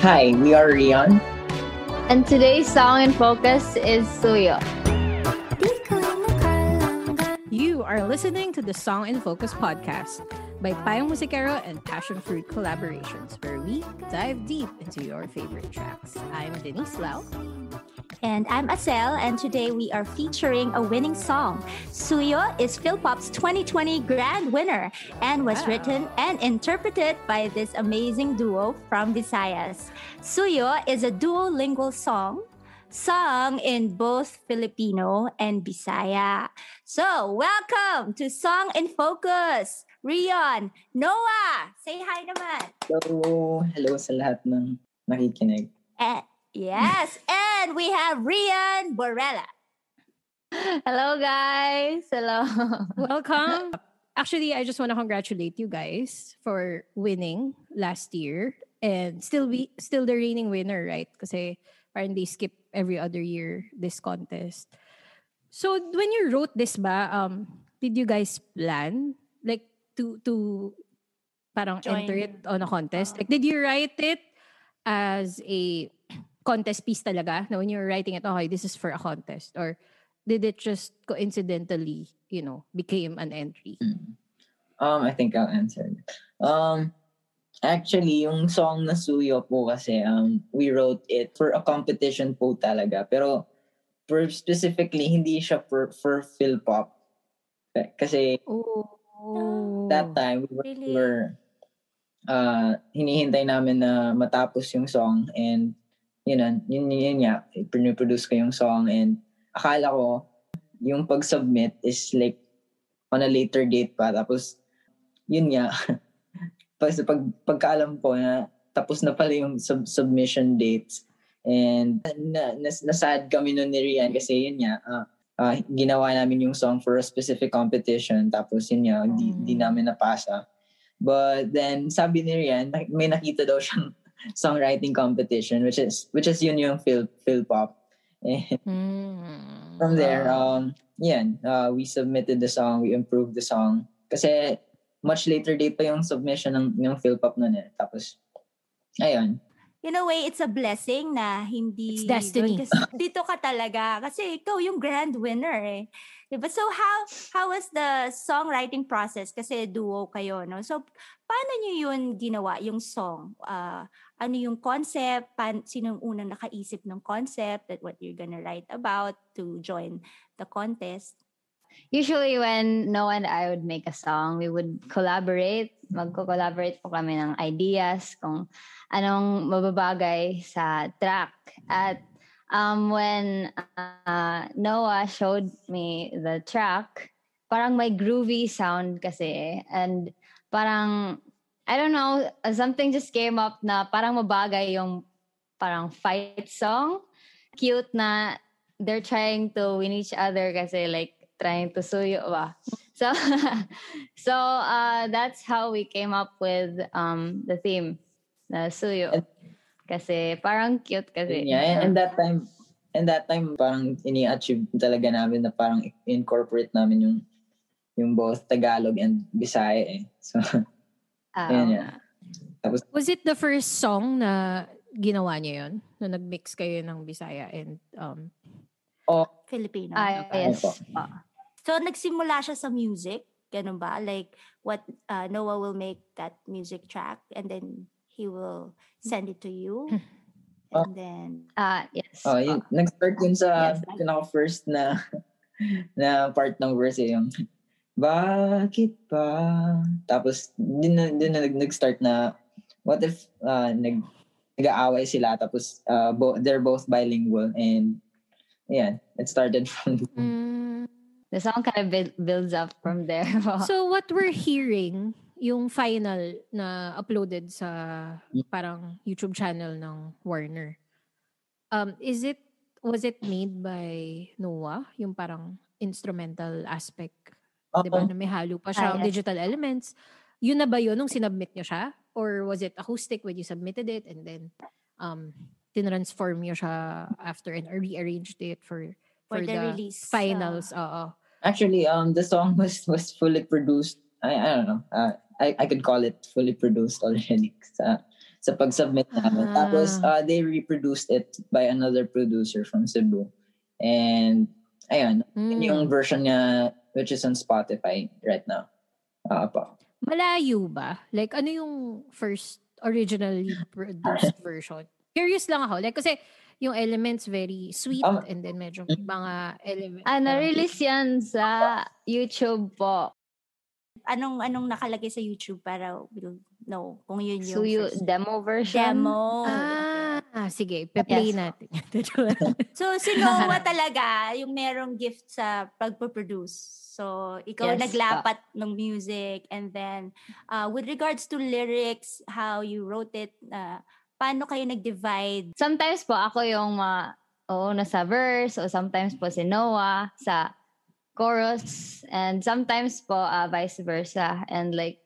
Hi, we are Rion. And today's song in focus is Suyo. You are listening to the Song in Focus podcast by Payong Musikero and Passion Fruit Collaborations, where we dive deep into your favorite tracks. I'm Denise Lau. And I'm Asel, and today we are featuring a winning song. Suyo is Philpop's 2020 grand winner and was wow. written and interpreted by this amazing duo from Visayas. Suyo is a duolingual song sung in both Filipino and Bisaya. So, welcome to Song in Focus. Rion, Noah, say hi naman. Hello, hello sa lahat ng nakikinig. Eh, Yes, and we have Rian Borella. Hello, guys. Hello. Welcome. Actually, I just want to congratulate you guys for winning last year and still be still the reigning winner, right? Because parang they skip every other year this contest. So when you wrote this ba, um, did you guys plan like to to parang Join. enter it on a contest? Like did you write it as a contest piece talaga na when you were writing it, okay, this is for a contest? Or did it just coincidentally, you know, became an entry? Mm. Um, I think I'll answer. Um, actually, yung song na Suyo po kasi, um, we wrote it for a competition po talaga. Pero, for specifically, hindi siya for, for Phil Pop. Kasi, oh. that time, we were, really? were uh, hinihintay namin na matapos yung song and yun, yun, yun, yun nga, pinoproduce ko yung song and akala ko yung pag-submit is like on a later date pa. Tapos, yun nga, pag, pag, pagkaalam ko na tapos na pala yung sub- submission dates and na, na, nasad kami nun ni Rian kasi yun nga, uh, uh, ginawa namin yung song for a specific competition tapos yun nga, hindi, mm. namin napasa. But then, sabi ni Rian, may nakita daw siyang songwriting competition, which is which is yun yung Phil Phil Pop. mm. From there, um, yeah, uh, we submitted the song, we improved the song. Kasi much later date pa yung submission ng, ng Phil Pop nun eh. Tapos, ayun. In a way, it's a blessing na hindi... It's destiny. Kasi dito ka talaga. Kasi ikaw yung grand winner eh. Diba? So how how was the songwriting process? Kasi duo kayo, no? So paano niyo yun ginawa, yung song? Uh, ano yung concept, pan, sino yung unang nakaisip ng concept that what you're gonna write about to join the contest? Usually when Noah and I would make a song, we would collaborate. Magko-collaborate po kami ng ideas kung anong mababagay sa track. At um, when uh, Noah showed me the track, parang may groovy sound kasi. And parang I don't know, something just came up na parang mabagay yung parang fight song. Cute na they're trying to win each other kasi like trying to suyo ba. So so uh that's how we came up with um the theme na suyo. Kasi parang cute kasi. Yeah, and, and that time and that time parang ini-achieve talaga namin na parang incorporate namin yung yung both Tagalog and Bisaya eh. So Uh, Ayan, yeah. Tapos, Was it the first song na ginawa niyo yun? Na nag-mix kayo ng Bisaya and um, oh, Filipino? Ah, yes. Uh, so, nagsimula siya sa music? Ganun ba? Like, what uh, Noah will make that music track and then he will send it to you? Oh. and then... Ah, uh, yes. Oh, yun, uh, nag-start yun sa yes, pinaka-first na na part ng verse eh, yung bakit pa? Tapos, din na, din na nag-start na, what if uh, nag, nag-aaway sila tapos uh, bo- they're both bilingual and yeah, it started from mm, the song kind of builds up from there. so what we're hearing yung final na uploaded sa parang YouTube channel ng Warner. Um is it was it made by Noah yung parang instrumental aspect. Di ba? Na may halo pa siya, yes. digital elements. Yun na ba yun nung sinubmit nyo siya? Or was it acoustic when you submitted it and then um, tinransform nyo siya after and rearranged it for for, for the, the release finals? Uh, Oo. Actually, um, the song was was fully produced. I, I don't know. Uh, I, I could call it fully produced already. Uh, sa pag-submit namin. Ah. Tapos, uh, they reproduced it by another producer from Cebu. And, ayun, yun Mm. yung version niya, which is on Spotify right now. Uh, po. Malayo ba? Like, ano yung first originally produced version? Curious lang ako. Like, kasi yung elements very sweet Um, and then medyo mga elements. Ah, na-release yan sa YouTube po. Anong anong nakalagay sa YouTube para we'll know kung yun yung Suyo first demo version. demo. Ah, sige. Pe-play Yes. natin. So, si Noah talaga, yung merong gift sa pagpo-produce. So, ikaw Yes, naglapat ng music and then uh, with regards to lyrics, how you wrote it, uh, paano kayo nag-divide? Sometimes po ako yung ma oo, nasa verse o sometimes po si Noah sa chorus and sometimes po ah, vice versa and like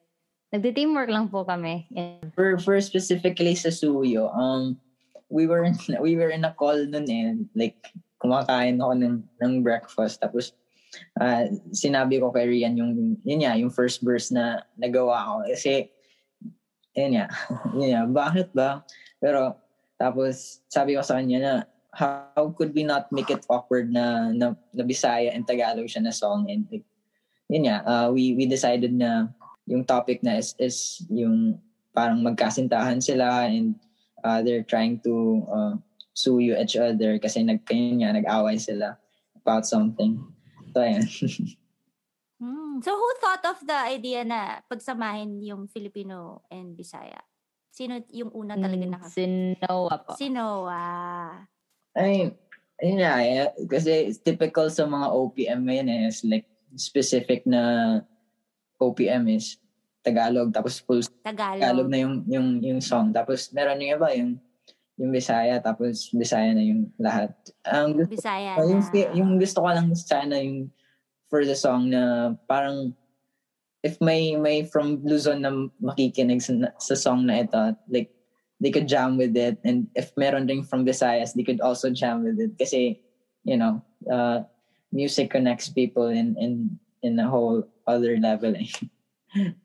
nagti-teamwork lang po kami. And For, for specifically sa Suyo, um, we were in, we were in a call nun eh. Like, kumakain ako ng, ng breakfast. Tapos, ah, sinabi ko kay Rian yung, yun nga, yung first verse na nagawa ko. Kasi, yun nga, yun nga, bakit ba? Pero, tapos, sabi ko sa kanya na, how could we not make it awkward na, na, na Bisaya and Tagalog siya na song? And, like, yun nga, uh, we, we decided na yung topic na is, is yung parang magkasintahan sila and uh, they're trying to uh, sue you each other kasi nag, nga, nag-away sila about something. So, ayan. Hmm. So, who thought of the idea na pagsamahin yung Filipino and Bisaya? Sino yung una talaga mm, naka... si Noah po. Si Noah. Ay, yun nga, eh, kasi it's typical sa mga OPM ngayon eh, is like specific na OPM is Tagalog, tapos full Tagalog. Tagalog na yung, yung, yung song. Tapos meron yung iba, yung, yung Bisaya, tapos Bisaya na yung lahat. Ang gusto Bisaya Oh, yung, na. yung gusto ko lang sana yung for the song na parang if may may from Luzon na makikinig sa, sa song na ito, like they could jam with it and if meron rin from Visayas, they could also jam with it kasi you know, uh, music connects people in in in a whole other level. eh.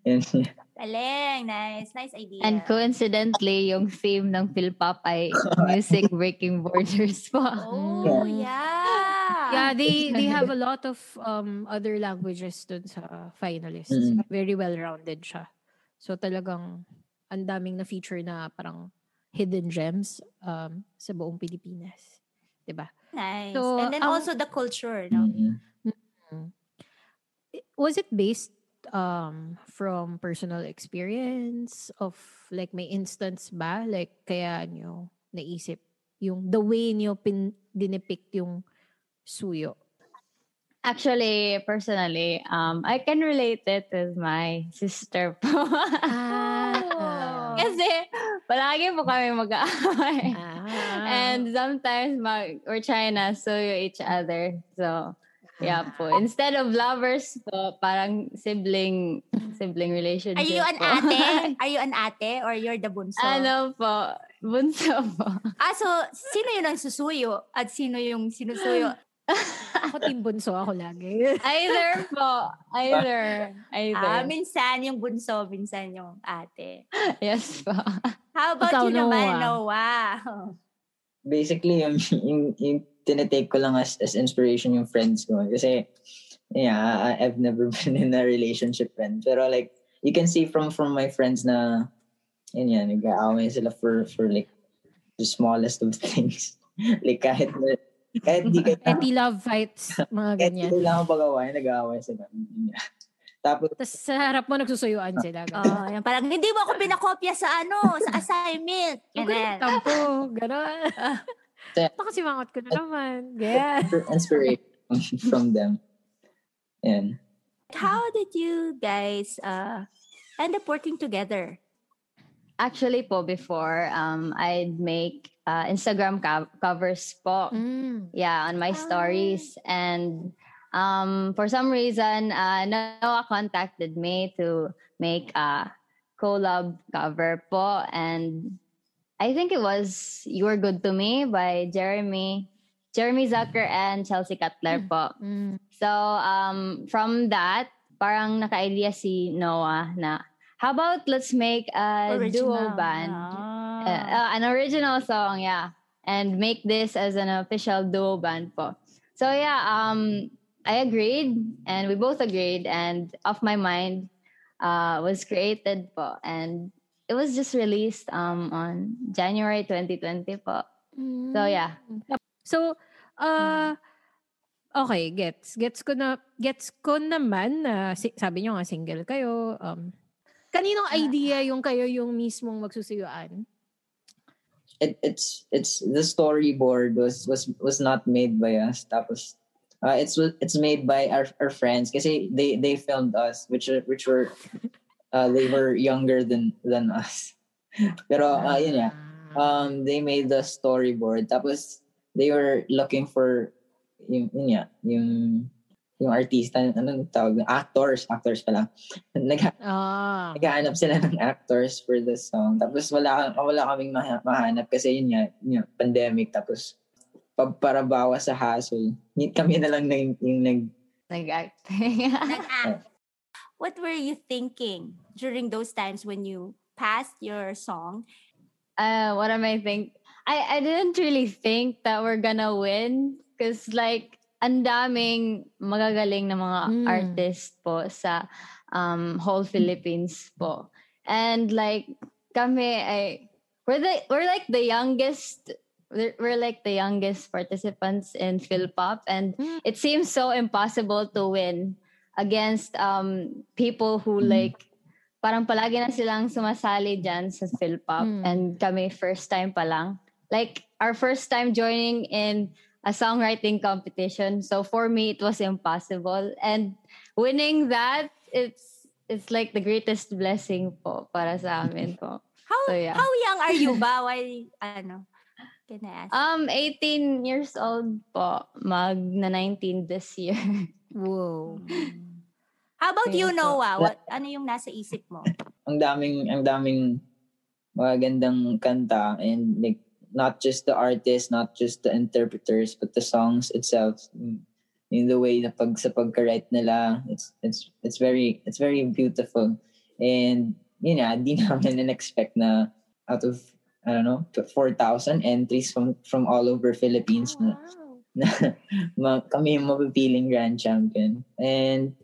and, Galing. Nice. Nice idea. And coincidentally, yung theme ng Philpop ay Music Breaking Borders po. Oh, yeah. yeah, they they have a lot of um other languages dun sa finalists. Mm. Very well-rounded siya. So talagang ang daming na feature na parang hidden gems um sa buong Pilipinas. 'Di ba? Nice. So, and then ang- also the culture, no? Mm-mm. was it based um from personal experience of like may instance ba like kaya nyo naisip yung the way nyo pin dinipict yung suyo Actually, personally, um, I can relate it with my sister po. Ah. Kasi palagi po kami mag-aaway. Ah. And sometimes mag, we're trying to suyo each other. So, yeah po. Instead of lovers po, parang sibling sibling relationship Are you an po. ate? Are you an ate or you're the bunso? ano po? Bunso po. Ah, so, sino yun ang susuyo? At sino yung sinusuyo? ako team bunso ako lagi Either po. Either. Either. Ah, minsan yung bunso, minsan yung ate. yes po. How about Ikaw, you naman, Noah? Basically yung, yung, yung tinetake ko lang as, as inspiration yung friends ko. Kasi, yeah, I've never been in a relationship then. Pero like, you can see from from my friends na, yun yan, nag-aaway sila for, for like, the smallest of things. like, kahit, kahit di ka, petty love fights mga kahit di ganyan kailangan pag-away, nag-aaway sila. Tapos, tapos sa harap mo nagsusuyuan sila Oh, yan, parang hindi mo ako pinakopya sa ano, sa assignment. Ganun. tampo gano'n Ito kasi mangot ko na naman yeah. inspiration from them. Yan. How did you guys uh, end up working together? Actually po, before, um, I'd make uh, Instagram co- covers po. Mm. Yeah, on my stories. And um, for some reason, uh, Noah contacted me to make a collab cover po. And I think it was You're Good to Me by Jeremy, Jeremy Zucker and Chelsea Cutler po. Mm. So, um, from that, parang naka-idea si Noah na, how about let's make a duo band? Ah. uh, an original song, yeah. And make this as an official duo band po. So yeah, um, I agreed and we both agreed and Off My Mind uh, was created po and it was just released um, on January 2020 po. So yeah. So, uh, okay, gets. Gets ko na, gets ko naman na, si- sabi nyo nga single kayo. Um, kaninong idea yung kayo yung mismong magsusuyuan? It, it's it's the storyboard was was was not made by us. Tapos uh, it's it's made by our our friends kasi they they filmed us which which were uh, they were younger than than us. Pero uh, yun yeah. Um they made the storyboard tapos they were looking for yung yun yeah, yung yung artista, anong tawag? Actors, actors pala. Nag, Ah. naghahanap sila ng actors for the song. Tapos wala wala kaming maha- mahanap kasi yun nga, yun, pandemic. Tapos para bawas sa hassle, kami na lang na yung, yung nag Nag-acting. Nag-act. What were you thinking during those times when you passed your song? uh, what am I think? I, I didn't really think that we're gonna win because like ang daming magagaling na mga Mm. artist po sa um, whole Philippines po. And like kami ay we're the we're like the youngest we're, like the youngest participants in Philpop and Mm. it seems so impossible to win against um people who Mm. like parang palagi na silang sumasali dyan sa Philpop Mm. and kami first time pa lang. Like our first time joining in a songwriting competition. So for me it was impossible and winning that it's it's like the greatest blessing po para sa amin po. How So, yeah. how young are you ba? Why, ano, can I ask? Um 18 years old po, mag na 19 this year. Wow. How about you. Noah? What, ano yung nasa isip mo? ang daming ang daming magagandang kanta and like not just the artists, not just the interpreters, but the songs itself. In, in the way na pag sa pagka-write nila, it's it's it's very it's very beautiful. And yun nga, di namin na-expect na out of I don't know, 4,000 entries from from all over Philippines na, na ma, kami yung mapipiling grand champion. And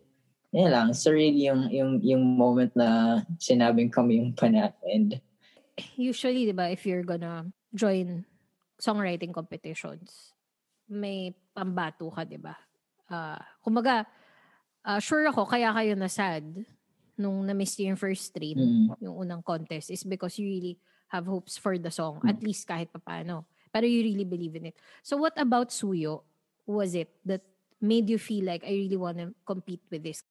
yun lang, surreal yung, yung, yung moment na sinabing kami yung panat. And Usually, di ba, if you're gonna join songwriting competitions, may pambato ka, di ba? Ah, kumaga, ah, sure ako, kaya kayo na-sad nung na-miss yung first stream, mm, yung unang contest, is because you really have hopes for the song, at least kahit papano. Pero you really believe in it. So what about Suyo was it that made you feel like I really want to compete with this?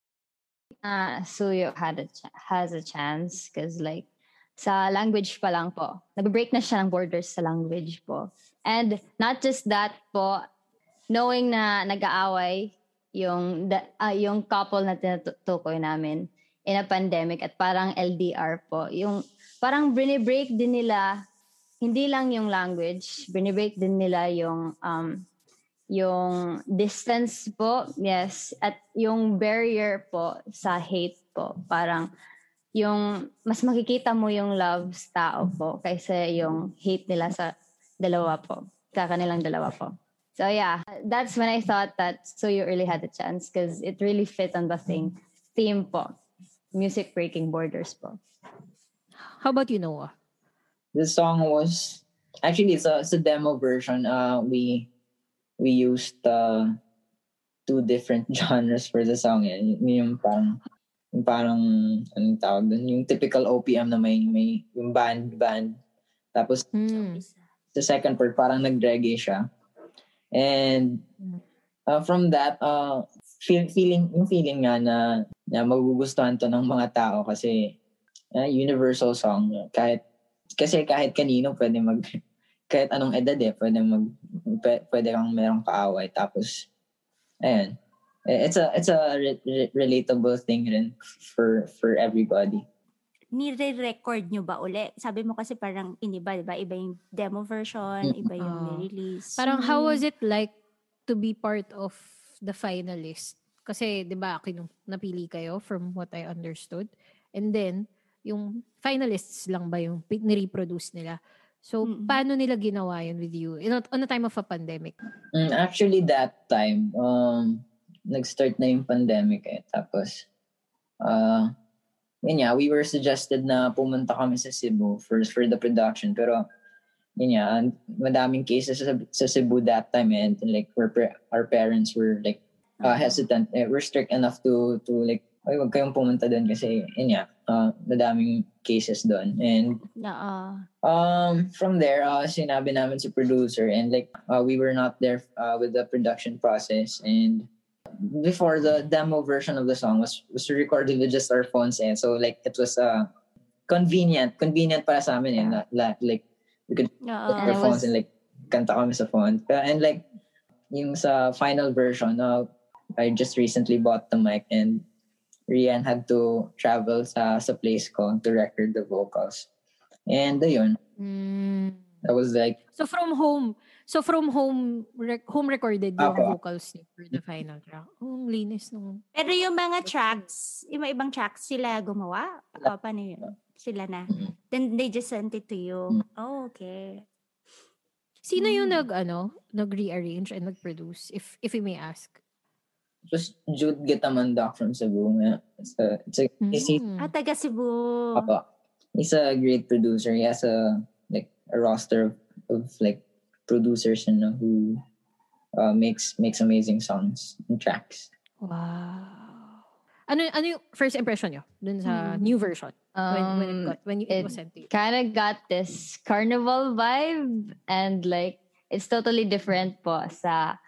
uh, Suyo had a ch- has a chance because like sa language pa lang po, nag-break na siya ng borders sa language po. And not just that po, knowing na nag-aaway yung, ah, yung couple na tinutukoy namin in a pandemic at parang LDR po, yung parang binibreak din nila, hindi lang yung language, binibreak din nila yung um, yung distance po, yes, at yung barrier po sa hate po, parang yung mas makikita mo yung love sa tao po kaysa yung hate nila sa dalawa po, sa kanilang dalawa po. So yeah, that's when I thought that So You really had a chance because it really fit on the thing, theme po, music breaking borders po. How about you, Noah? the song was actually it's a, it's a demo version. Uh, we we used uh, two different genres for the song. Eh. Yung, parang yung parang anong tawag dun? Yung typical OPM na may may yung band band. Tapos Hmm. the second part parang nag-reggae siya. And uh, from that uh feel, feeling yung feeling nga na na magugustuhan to ng mga tao kasi uh, universal song kahit kasi kahit kanino pwede mag kahit anong edad eh pwede mag pwede, pwede kang merong kaaway tapos ayan Eh, it's a it's a re- re- relatable thing rin for for everybody Nire-record nyo ba uli? Sabi mo kasi parang iniba, di ba? Iba yung demo version, Mm. iba yung Oo. release. Parang how was it like to be part of the finalist? Kasi, di ba, napili kayo from what I understood. And then, yung finalists lang ba yung ni-reproduce nila. So, Mm-mm. paano nila ginawa yun with you? In, on the time of a pandemic? Mm, actually, that time, um, nag-start na yung pandemic eh. Tapos, uh, yun nga, we were suggested na pumunta kami sa Cebu for, for the production. Pero, yun nga, madaming cases sa, sa Cebu that time and like, our, our parents were like, uh, hesitant. Eh, we're strict enough to, to like, ay, wag kayong pumunta doon kasi, yun nga, uh, madaming cases doon. And Oo. Um, from there, uh, sinabi namin sa producer and like uh, we were not there uh, with the production process. And before the demo version of the song was was recorded with just our phones and so like it was uh convenient. Convenient para sa amin eh na, la- like we could put our phones was- and like kanta kami sa phone. Uh, and like yung sa final version uh, I just recently bought the mic and Rian had to travel sa sa place ko to record the vocals and ayun Mm. that was like So, from home, so from home, rec- home recorded yung Apo. vocals niya for the final track. Oh, ang linis nung... Pero yung mga tracks, yung mga ibang tracks, sila gumawa? O, paano yun? Sila na. Mm. Then they just sent it to you. Mm. Oh, okay. Sino yung Mm. nag, ano, nag-rearrange and nag-produce, if, if you may ask? Just Jude Gitamandak from Cebu. It's a, it's a, he's, he's, Mm. Ah, taga Cebu. Papa. he's a great producer. He has a like a roster of, of like producers you know, who uh, makes makes amazing songs and tracks. Wow. Ano, ano yung first impression nyo dun sa Mm. new version? When, when, it, Um, got, when you, it, it- was sent to you? kind of got this carnival vibe and like it's totally different po sa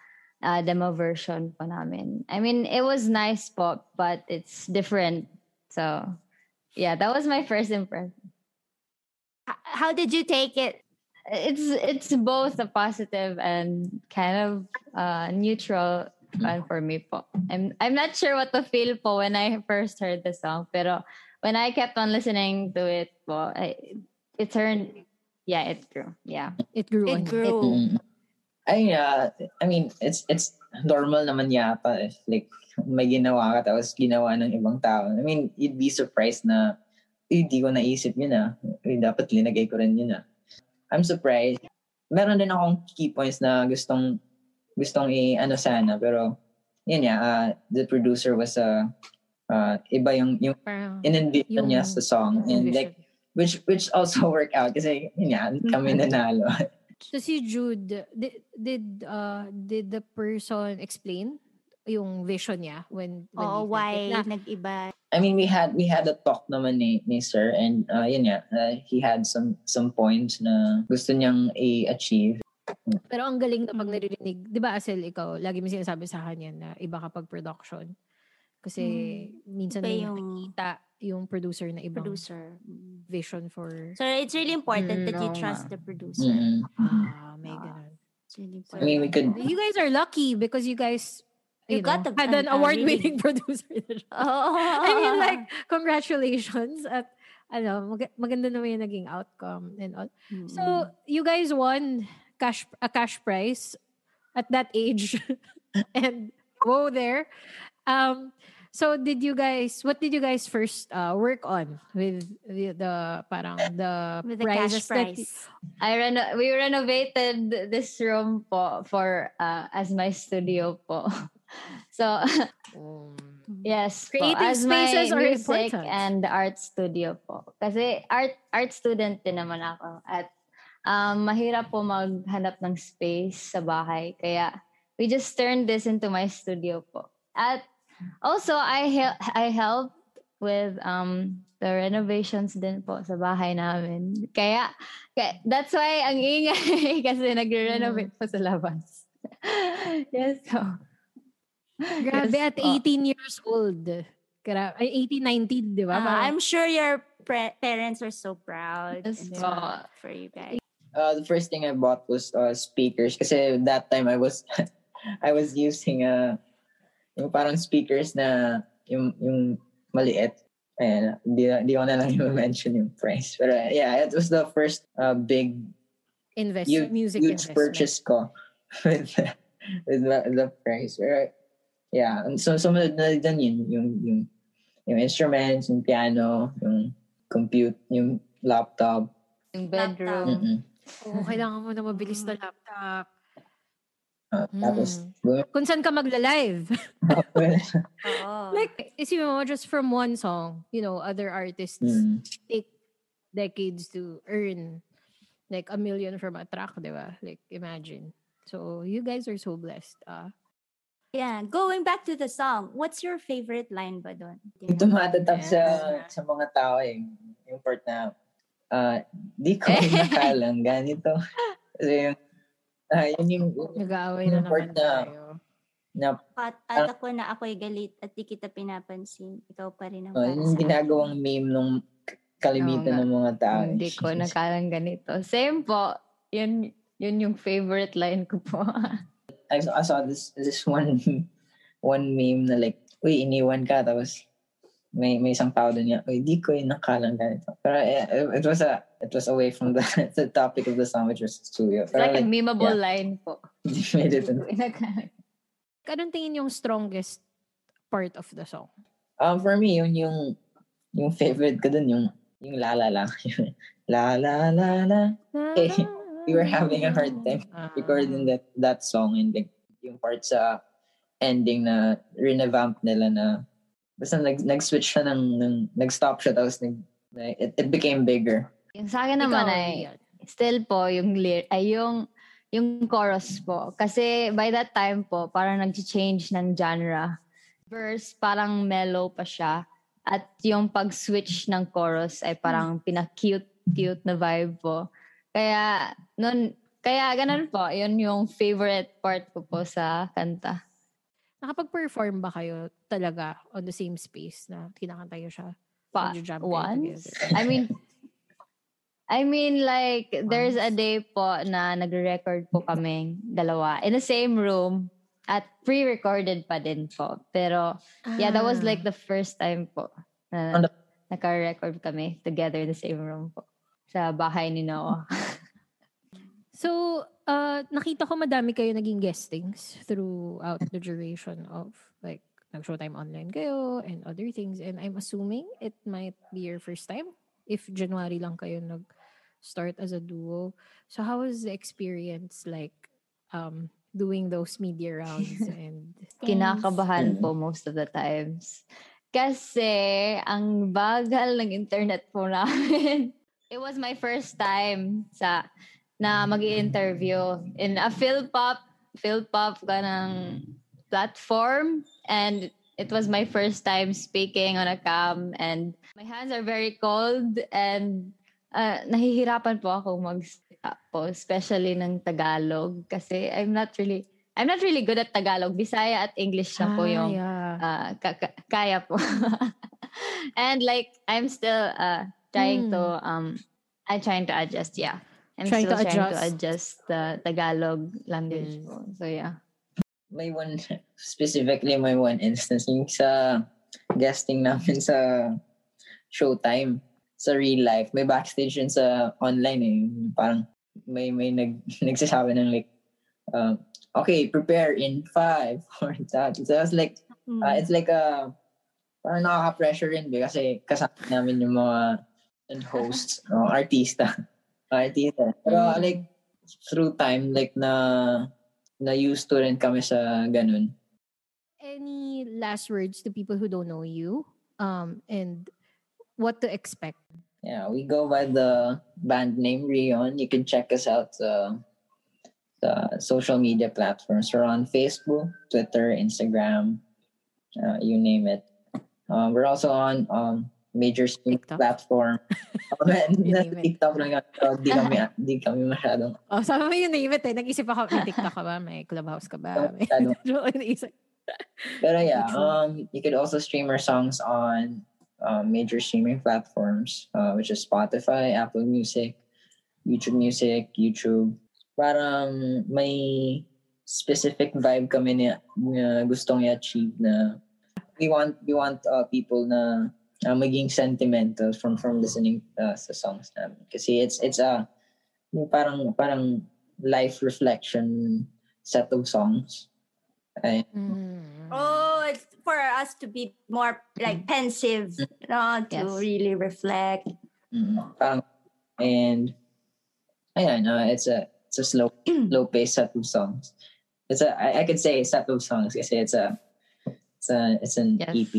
uh, demo version po namin. I mean, it was nice po, but it's different. So, yeah, that was my first impression. How did you take it? It's it's both a positive and kind of uh, neutral one for me po. I'm I'm not sure what to feel po when I first heard the song, pero when I kept on listening to it po, I, it turned yeah, it grew. Yeah. It grew It you. grew. Mm. I uh, I mean it's it's normal naman yata eh. like may ginawa ka tapos ginawa ng ibang tao. I mean you'd be surprised na "Eh, hindi ko naisip yun ah. Eh, dapat linagay ko rin yun ah. I'm surprised. Meron din akong key points na gustong gustong i-ano sana pero yun nga uh, the producer was uh, uh, iba yung yung Parang, in-envision niya sa song and like which which also worked out kasi yun nga kami nanalo. So si Jude, did did uh did the person explain yung vision niya when when Oh, why? Na, nag-iba? I mean, we had we had a talk naman ni, ni sir and uh, yun nga, uh, he had some some points na gusto niyang i-achieve. pero ang galing na pag naririnig, 'di ba Asel ikaw, lagi mo sinasabi sa kanya na iba kapag production. Kasi minsan Iba may yung nakikita yung producer na ibang producer. Mm. vision for So it's really important Mm, that you oo trust the producer. Mm-mm. ah, may Ah. ganun. It's really I mean, we could You guys are lucky because you guys You you, got know, the- had an award-winning producer. na siya. Oh. I mean, like, congratulations at ano, mag- maganda naman yung naging outcome and all. Mm-mm. So, you guys won cash a cash prize at that age. and whoa there. Um so did you guys what did you guys first uh, work on with the, the parang the with the cash prizes that. I reno- we renovated this room po for uh, as my studio po. So Um, yes, po, Creative as my spaces are music important. and art studio po. Kasi art art student din naman ako at um, mahirap po maghanap ng space sa bahay. Kaya we just turned this into my studio po. At also I hel- I helped with um the renovations din po sa bahay namin. Kaya, kaya that's why ang ingay kasi nagre-renovate po sa labas. yes, so. grabe Yes at po. 18 years old. Gra- ay 18, 19, di ba? Parang- I'm sure your pre- parents are so proud Yes and po. so for you guys. uh, the first thing I bought was uh, speakers kasi that time I was I was using uh, yung parang speakers na yung yung maliit. And di, di ko na lang yung mention yung price. Pero uh, yeah, it was the first uh, big invest, huge, music huge investment. purchase ko with the, with the, the price. Pero yeah, and so sumunod na din yun, yung, yung, yung instruments, yung piano, yung compute, yung laptop. Yung bedroom. Mm-mm. Oo, kailangan mo na mabilis na laptop. Ah, Tapos, Kung saan ka magla-live. Oo. like, isipin mo, just from one song, you know, other artists mm, take decades to earn like a million from a track, di ba? Like, imagine. So, you guys are so blessed. Ah. Yeah, going back to the song, what's your favorite line ba doon? tumatatak sa, sa mga tao eh. Yung part na, ah, di ko nakalang ganito. Kasi yung, ah, yun yung, Nag-aaway na Yung part naman na- tayo. na, At, at ako na ako'y galit at di kita pinapansin. Ikaw pa rin ang para yung sa ginagawang meme nung kalimitan Oo nga. ng mga tao. Hindi ko nakalang ganito. Same po. Yun, yun yung favorite line ko po. I, saw- I saw this this one one meme na like, uy, iniwan ka, tapos may may isang tao doon niya, uy, di ko yung nakalang ganito. Pero eh, it, was a it was away from the the topic of the song, which was Suyo. It's Pero like a like, memeable yeah. line po. hindi made it. in- Anong tingin yung strongest part of the song? Um, for me, yun yung yung favorite ko dun, yung yung la la la. La la la la. Eh, we were having a hard time recording that that song and like, yung part sa ending na revamp nila na basta nag, nag-switch siya ng, ng nag-stop siya tapos nag, na- it, it became bigger. Yung sa akin naman Ikaw, ay, still po, yung lyric, ay yung, yung chorus po. Kasi by that time po, parang nag-change ng genre. Verse, parang mellow pa siya. At yung pag-switch ng chorus ay parang pina-cute-cute na vibe po. Kaya, nun, kaya ganun po, yun yung favorite part ko po sa kanta. Nakapag-perform ba kayo talaga on the same space na kinakanta niyo siya? Pa, once? together? I mean, I mean like, there's a day po na nagre-record po kaming dalawa in the same room at pre-recorded pa din po. Pero, yeah, that was Ah. like the first time po na Ano? naka-record kami together in the same room po sa bahay ni Noah. So, uh, nakita ko madami kayo naging guestings throughout the duration of nag-showtime online kayo and other things. And I'm assuming it might be your first time if January lang kayo nag-start as a duo. So how was the experience like um, doing those media rounds and Kinakabahan po most of the times. Kasi, ang bagal ng internet po namin. It was my first time sa na mag interview in a Philpop, Philpop ka ng platform. And it was my first time speaking on a cam. And my hands are very cold. And uh, nahihirapan po ako mag po, especially ng Tagalog. Kasi I'm not really, I'm not really good at Tagalog. Bisaya at English na po Ah, yung yeah. uh, ka- ka- kaya po. and like, I'm still uh, trying Hmm. to, um, I'm trying to adjust, yeah. I'm Trying still to trying to adjust. adjust the Tagalog language Mm. po. So, yeah. May one, specifically may one instance, yung sa guesting namin sa Showtime, sa real life, may backstage yun sa online eh. Parang may may nag, nagsasabi ng like, um, okay, prepare in five, four, that. So I was like, Mm. Uh, it's like a parang nakaka-pressure rin eh, kasi kasama namin yung mga hosts, no, artista. artista. Pero Mm. like through time like na na used to rin kami sa ganun. Any last words to people who don't know you um, and what to expect? Yeah, we go by the band name Rion. You can check us out uh, the social media platforms. We're on Facebook, Twitter, Instagram, uh, you name it. Um, we're also on um, major streaming TikTok. platform. um, and You nasa. TikTok lang yan. So, di kami, di kami masyadong, Oh, sabi mo yun name it eh. Nag-isip ako, may TikTok ka ba? May Clubhouse ka ba? May... masyadong. Joke, naisip. Pero yeah, um, you could also stream our songs on um, major streaming platforms, uh, which is Spotify, Apple Music, YouTube Music, YouTube. Parang may specific vibe kami na, na gustong i-achieve na we want we want uh, people na uh, maging sentimental from from listening uh, sa songs namin kasi it's it's a yung parang parang life reflection set of songs. Ay, Mm. Oh, it's for us to be more like pensive, you know, to Yes. really reflect. Mm, parang, and ayan, uh, it's a it's a slow slow pace set of songs. It's a I, I could say set of songs kasi it's a it's a it's an Yes, EP.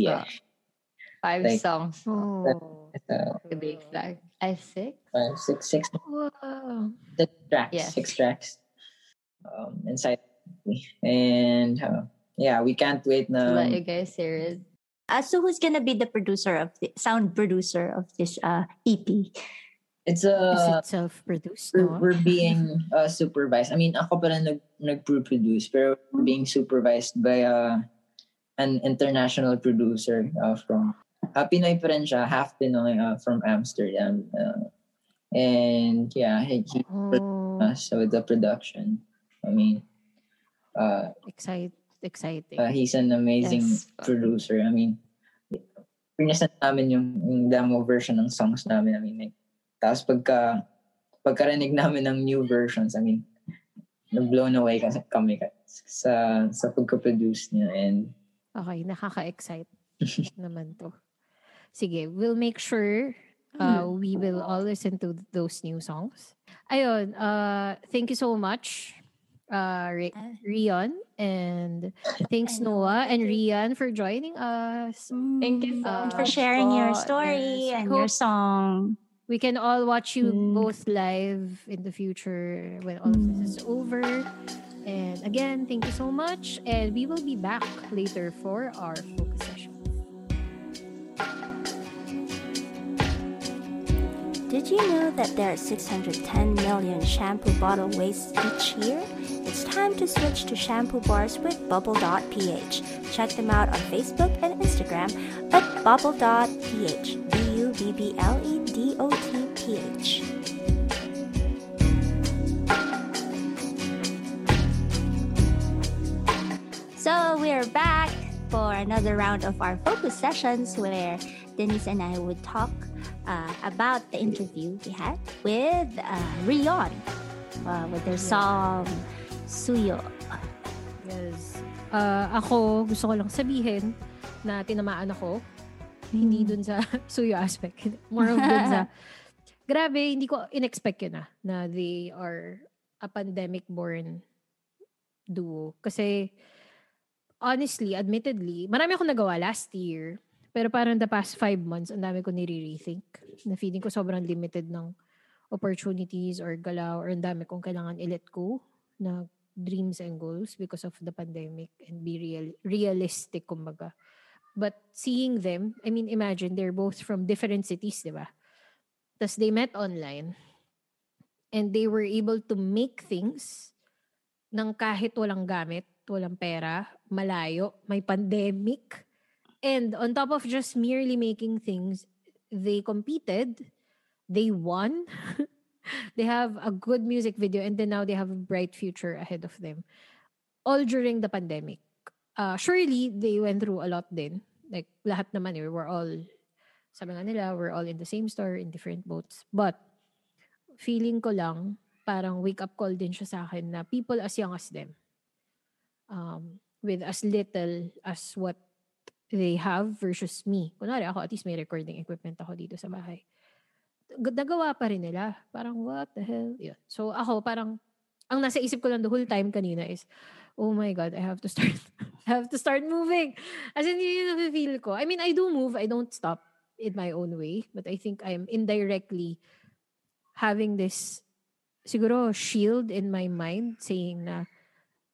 Five Like- songs. Oh. It's a The big flag. I six. five, six six Wow. six tracks Yes. six tracks um inside and uh, yeah we can't wait now. let you guys hear it. Uh, so who's gonna be the producer of the sound producer of this uh, EP? it's a it self-produced, we're, no? we're being uh, supervised. I mean, ako pala nag, nag-produce, pero we're being supervised by uh, an international producer uh, from, uh, Pinoy pa rin siya, half Pinoy uh, from Amsterdam. Uh, and yeah, he, he Oh, us with the production. I mean, uh, excite, exciting. uh, he's an amazing Yes. producer. I mean, pinasend namin yung, yung demo version ng songs namin. I mean, like, tapos pagka, pagkarinig namin ng new versions, I mean, na-blown away kasi kami ka- sa, sa pagka-produce niya. And Okay, nakaka-excite naman to. Sige, we'll make sure uh, we will all listen to those new songs. Ayun, uh, thank you so much, uh, Re- Rion. And thanks, Noah and Rian, for joining us. Thank you so And much for sharing your story and your song. We can all watch you Mm. both live in the future when all of this is over. And again, thank you so much. And we will be back later for our Did you know that there are 610 million shampoo bottle wastes each year? It's time to switch to shampoo bars with bubble.ph. Check them out on Facebook and Instagram at bubble.ph. B U B B L E D O T P H. So we're back for another round of our focus sessions where Denise and I would talk uh, about the interview we had with uh, Rion uh, with their song Suyo. Yes. Uh, ako, gusto ko lang sabihin na tinamaan ako. Hindi dun sa suyo aspect. More of dun sa, grabe, hindi ko in-expect yun ah, na they are a pandemic-born duo. Kasi, honestly, admittedly, marami akong nagawa last year. Pero parang the past five months, ang dami ko nire-rethink. Na feeling ko sobrang limited ng opportunities or galaw or ang dami kong kailangan i-let go na dreams and goals because of the pandemic and be real realistic kumbaga. But seeing them, I mean, imagine they're both from different cities, di ba? Tapos they met online and they were able to make things ng kahit walang gamit, walang pera, malayo, may pandemic. And on top of just merely making things, they competed, they won, they have a good music video, and then now they have a bright future ahead of them. All during the pandemic. Uh, surely, they went through a lot then. Like, lahat naman, eh, we're all, sabi nga nila, we're all in the same store, in different boats. But, feeling ko lang, parang wake-up call din siya sa akin na people as young as them, um, with as little as what they have versus me. Kunwari ako, at least may recording equipment ako dito sa bahay. Nagawa pa rin nila. Parang, what the hell? Yun. So, ako, parang, ang nasa isip ko lang the whole time kanina is, oh my God, I have to start, I have to start moving. As in, yun yung feel ko. I mean, I do move. I don't stop in my own way. But I think I'm indirectly having this, siguro, shield in my mind saying na,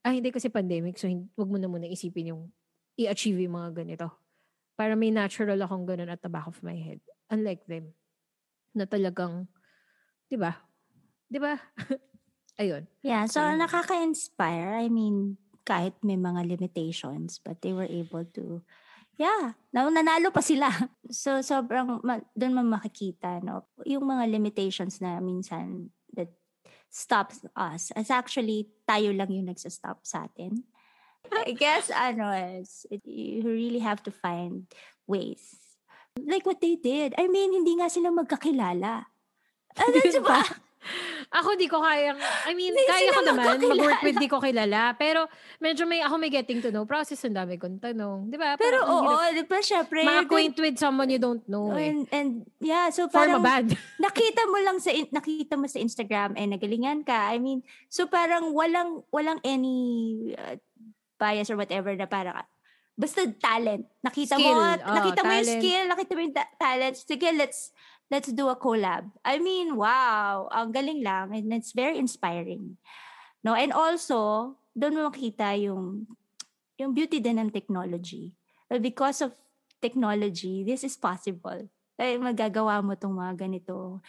ah, hindi kasi pandemic, so wag mo na muna isipin yung i-achieve yung mga ganito. Para may natural akong ganun at the back of my head. Unlike them. Na talagang, di ba? Di ba? Ayun. Yeah, so Ayun. nakaka-inspire. I mean, kahit may mga limitations, but they were able to, yeah, na nanalo pa sila. So, sobrang, ma- doon mo makikita, no? Yung mga limitations na minsan that stops us. As actually, tayo lang yung nagsa-stop sa atin. I guess, ano, is, it, you really have to find ways. Like what they did. I mean, hindi nga sila magkakilala. Ano, di ba? Ako di ko kayang, I mean, Hindi kaya ko naman, mag-work with di ko kilala. Pero medyo may, ako may getting to know process, ang dami kong tanong. Di ba? Pero oo, hirap di ba, syempre. Ma-acquaint with someone you don't know eh. And, and yeah, so parang bad. nakita mo lang sa nakita mo sa Instagram eh nagalingan ka. I mean, so parang walang walang any uh, bias or whatever na parang basta talent. Nakita Skill. mo, Oh, nakita mo yung talent. skill, nakita mo yung ta- talent. Sige, let's let's do a collab. I mean, wow, ang galing lang and it's very inspiring. No, and also doon mo makita yung yung beauty din ng technology. Well, because of technology, this is possible. Ay, magagawa mo tong mga ganito.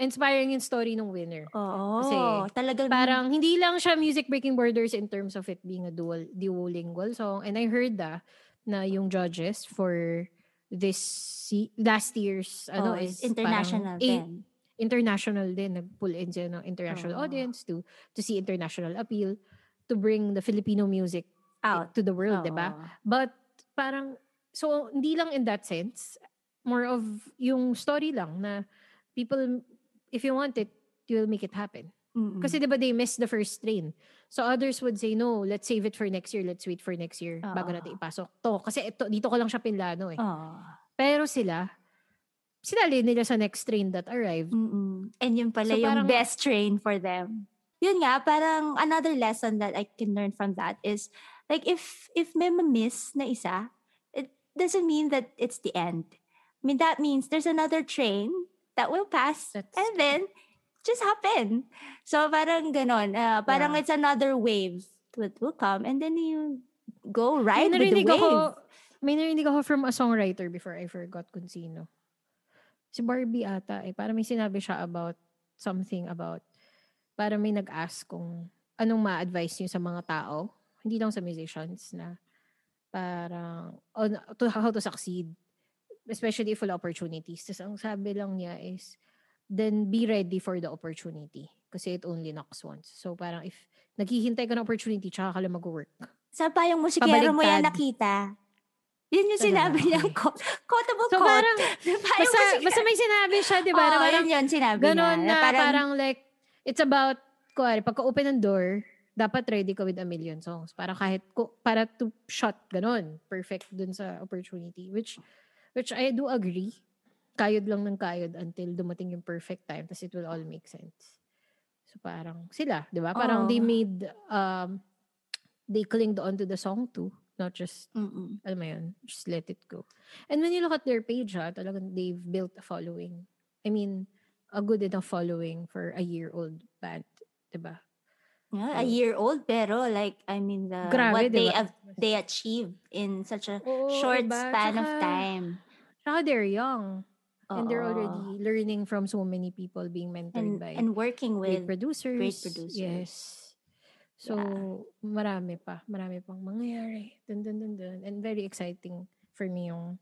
Inspiring yung story ng winner. Oo. Kasi talagang Parang hindi lang siya music breaking borders in terms of it being a dual duolingual song. And I heard da, na yung judges for this se- last year's ano oh, is international din. international din nag-pull in siya ng international Oo. audience to to see international appeal to bring the Filipino music Out. to the world, 'di ba? Oo. But parang so hindi lang in that sense, more of yung story lang na people if you want it, you'll make it happen. Mm-mm. Kasi 'di ba they missed the first train. So others would say no, let's save it for next year, let's wait for next year bago Oo. natin ipasok to. Kasi ito dito ko lang siya pinlano eh. Oo. Pero sila sinali nila sa next train that arrived. Mm-mm. And yun pala So, yung parang- best train for them. Yun nga, parang another lesson that I can learn from that is like if if may miss na isa, it doesn't mean that it's the end. I mean, that means there's another train that will pass That's- and then just happen. So parang ganon. Uh, parang Yeah. it's another wave that will come and then you go ride with the wave. ako, may narinig ako from a songwriter before I forgot kung sino. Si Barbie ata eh. Para may sinabi siya about something about para may nag-ask kung anong ma-advise niyo sa mga tao, hindi lang sa musicians na parang on, to how to succeed especially wala opportunities. Tapos ang sabi lang niya is then be ready for the opportunity kasi it only knocks once. So parang if naghihintay ka ng opportunity tsaka ka lang mag-work. Sa pa yung musikero mo yan nakita? Yun yung sinabi okay. niyang quote, quotable So quote. parang basta, basta may sinabi siya, di ba? na Oo, parang yun yun sinabi ganon niya. na parang, like, it's about, kuwari, pagka-open ng door, dapat ready ka with a million songs. Para kahit, para to shot, ganon. Perfect dun sa opportunity. Which, which I do agree. Kayod lang ng kayod until dumating yung perfect time. Tapos it will all make sense. So parang, sila, di ba? Parang Oo. they made, um, they clinged onto the song too. Not just Mm-mm. alam mo yun, just let it go. And when you look at their page, ha, talagang they've built a following. I mean, a good enough following for a year-old band, diba? Yeah, a year old pero like I mean the Grabe, what they diba? have, they achieved in such a Oo, short diba? span of Tsaka- time. Tsaka they're young. And they're Oo. already learning from so many people being mentored and by and working great with producers. producers. Yes. So, marami pa. Marami pang mangyayari. Dun, dun, dun, dun. And very exciting for me yung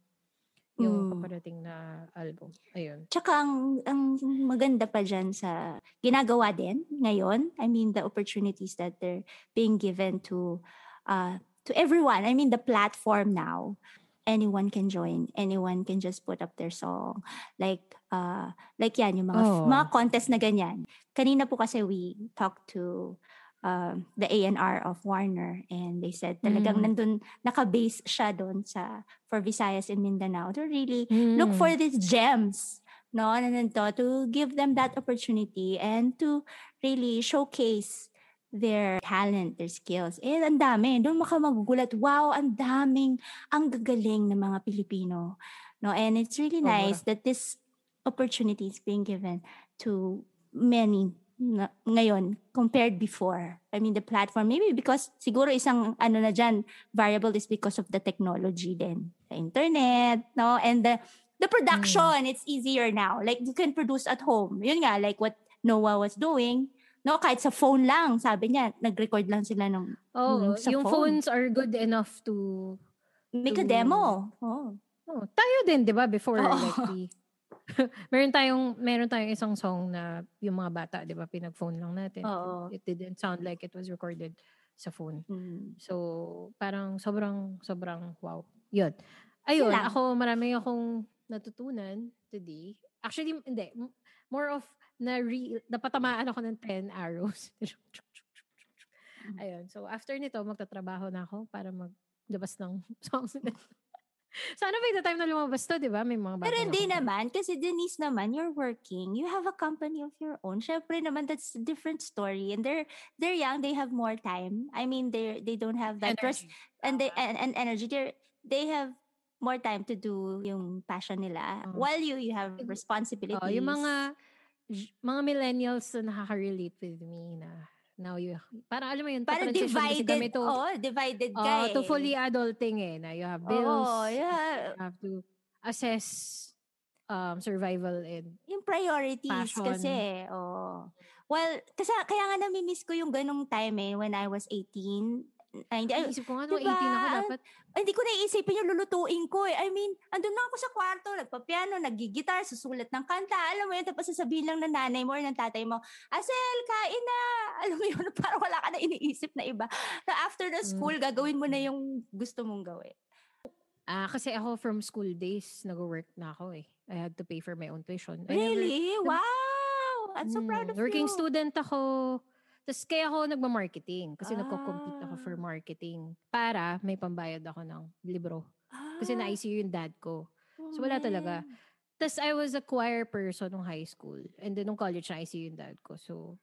yung Mm. paparating na album. Ayun. Tsaka ang, ang maganda pa dyan sa ginagawa din ngayon, I mean the opportunities that they're being given to uh, to everyone. I mean the platform now, anyone can join. Anyone can just put up their song. Like uh, like yan, yung mga, Oo. mga contest na ganyan. Kanina po kasi we talked to um, the A&R of Warner and they said talagang Mm. nandun, naka-base siya doon sa for Visayas and Mindanao to really look Mm. for these gems no and then to, to give them that opportunity and to really showcase their talent, their skills. Eh, ang dami. Doon maka magugulat, wow, ang daming, ang gagaling ng mga Pilipino. No, and it's really nice that this opportunity is being given to many na, ngayon compared before. I mean, the platform, maybe because siguro isang ano na dyan, variable is because of the technology din. The internet, no? And the, the production, it's easier now. Like, you can produce at home. Yun nga, like what Noah was doing. No, kahit sa phone lang, sabi niya, nag-record lang sila ng Oh, Mm, sa yung phone. phones are good enough to make a To- demo. Oh. Oh, tayo din, 'di ba? Before Oo. like we meron tayong meron tayong isang song na yung mga bata, 'di ba, pinag-phone lang natin. Oo. It didn't sound like it was recorded sa phone. Mm. So, parang sobrang sobrang wow. 'Yun. Ayun, lang. ako marami akong natutunan today. Actually, hindi. More of na re, napatamaan ako ng 10 arrows. Ayun. So, after nito, magtatrabaho na ako para maglabas ng songs. Sana by the time na lumabas to, di ba? May mga Pero hindi naman. Kasi Denise naman, you're working. You have a company of your own. Syempre naman, that's a different story. And they're they're young. They have more time. I mean, they they don't have that energy. and they and, and energy. They they have more time to do yung passion nila. Oh. While you you have responsibilities. Oh, yung mga mga millennials na nakaka-relate with me na now you, para alam mo yun, para divided, to, oh, divided ka uh, eh. to fully adulting eh, na you have bills, oh, yeah. you have to assess um, survival and yung priorities passion. kasi, oh. Well, kasi kaya nga nami-miss ko yung ganong time eh, when I was 18, ay, hindi, ay, Isip ko nga, diba? 18 ako dapat. Ay, hindi ko naiisipin yung lulutuin ko eh. I mean, andun na ako sa kwarto, nagpa-piano, nagigitar, susulat ng kanta. Alam mo yun, tapos sasabihin lang ng nanay mo or ng tatay mo, Asel, kain na! Alam mo yun, parang wala ka na iniisip na iba. So after the school, mm. gagawin mo na yung gusto mong gawin. Ah, kasi ako from school days, nag-work na ako eh. I had to pay for my own tuition. Really? Never, wow! I'm so proud of working you. Working student ako. Tapos kaya ako nagma-marketing kasi ah. nagko-compete ako for ah. marketing para may pambayad ako ng libro. Ah. Kasi na-ICU yung dad ko. So wala talaga. Tapos I was a choir person nung high school. And then nung college na-ICU yung dad ko. So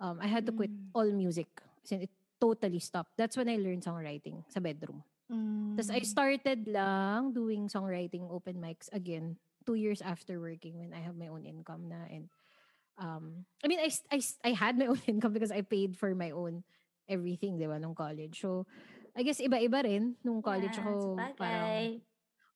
um, I had to quit mm. all music. Kasi it totally stopped. That's when I learned songwriting sa bedroom. Mm. Tapos I started lang doing songwriting open mics again two years after working when I have my own income na and um, I mean, I, I, I had my own income because I paid for my own everything, di ba, nung college. So, I guess iba-iba rin nung college yeah, ako. Parang,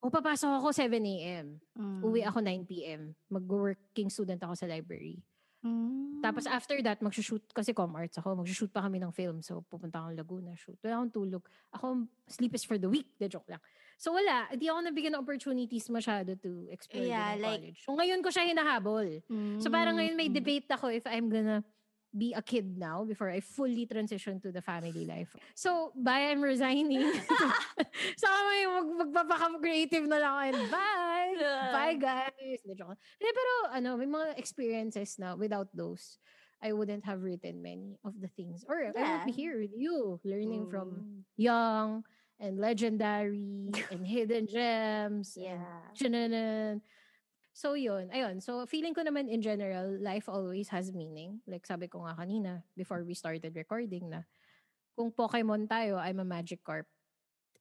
o, oh, papasok ako 7 a.m. Mm. Uwi ako 9 p.m. Mag-working student ako sa library. Mm. Tapos after that, mag-shoot, kasi com arts ako, mag-shoot pa kami ng film. So, pupunta akong Laguna, shoot. Wala akong tulog. Ako, sleep is for the week. De joke lang. So, wala. Hindi ako nabigyan ng opportunities masyado to explore yeah, like, college. So, ngayon ko siya hinahabol. Mm. So, parang ngayon may debate ako if I'm gonna be a kid now before I fully transition to the family life. So, bye, I'm resigning. so, may mag magpapaka-creative na lang ako and bye! bye, guys! Hindi, pero, ano, may mga experiences na without those, I wouldn't have written many of the things. Or yeah. I would be here with you, learning mm. from young and legendary and hidden gems. Yeah. And So yun, ayun. So feeling ko naman in general, life always has meaning. Like sabi ko nga kanina before we started recording na kung Pokemon tayo, I'm a Magikarp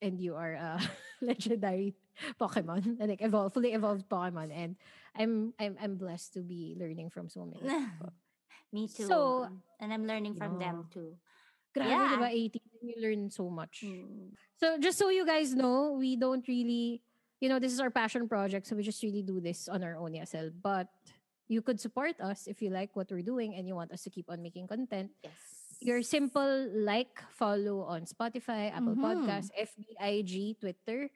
and you are a legendary Pokemon, like evolved, fully evolved Pokemon, and I'm I'm I'm blessed to be learning from so many. Me too. So, and I'm learning from know, them too. Grabe, yeah. diba? 18, you learn so much. Mm. So just so you guys know, we don't really you know, this is our passion project, so we just really do this on our own ESL. But you could support us if you like what we're doing and you want us to keep on making content. Yes. Your simple like, follow on Spotify, Apple mm-hmm. Podcasts, FBIG, Twitter,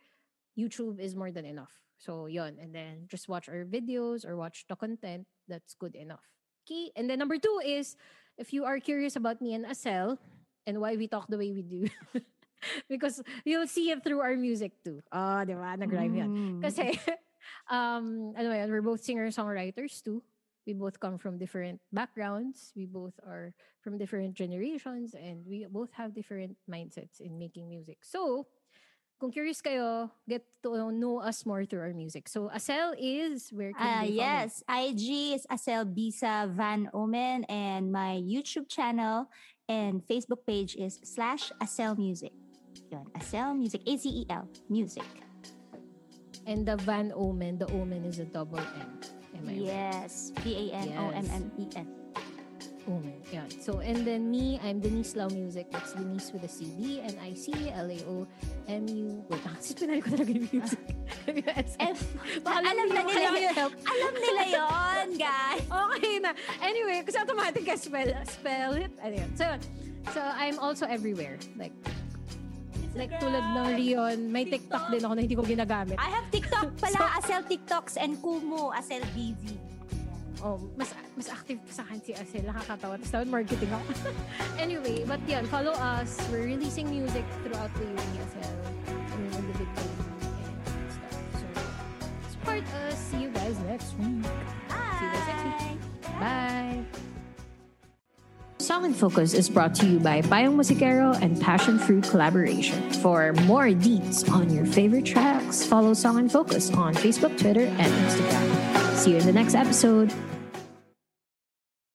YouTube is more than enough. So yon, and then just watch our videos or watch the content. That's good enough. Key. And then number two is if you are curious about me and Asel and why we talk the way we do. Because you'll see it through our music too. Ah, oh, di ba? Nag-rhyme yan. Mm. Kasi, um, ano yan, we're both singer-songwriters too. We both come from different backgrounds. We both are from different generations and we both have different mindsets in making music. So, kung curious kayo, get to know us more through our music. So, Asel is where can uh, Yes, IG is Asel Bisa Van Omen and my YouTube channel and Facebook page is slash Asel Music. Yun, Acel Music. A-C-E-L. Music. And the Van Omen, the Omen is a double N. Am I yes. V-A-N-O-M-M-E-N. Omen. Yeah. So, and then me, I'm Denise Lau Music. That's Denise with a C-D. And I C L A O M U. Wait, kasi pinali ko talaga yung music. F. alam na nila yun. Alam nila yun, guys. okay na. Anyway, kasi automatic ka spell, spell it. Ano yun. So, so I'm also everywhere. Like, Like tulad ng Rion, may TikTok, din ako na hindi ko ginagamit. I have TikTok pala, so, Asel TikToks and Kumu, Asel BZ. Oh, mas mas active sa akin si Asel. Nakakatawa. Tapos naman marketing ako. anyway, but yan, follow us. We're releasing music throughout the year ni Asel. And thing and stuff. So, support us. See you guys next week. Bye! See you guys next week. Bye. Song and Focus is brought to you by Payong Musikero and Passion Fruit Collaboration. For more deets on your favorite tracks, follow Song and Focus on Facebook, Twitter, and Instagram. See you in the next episode.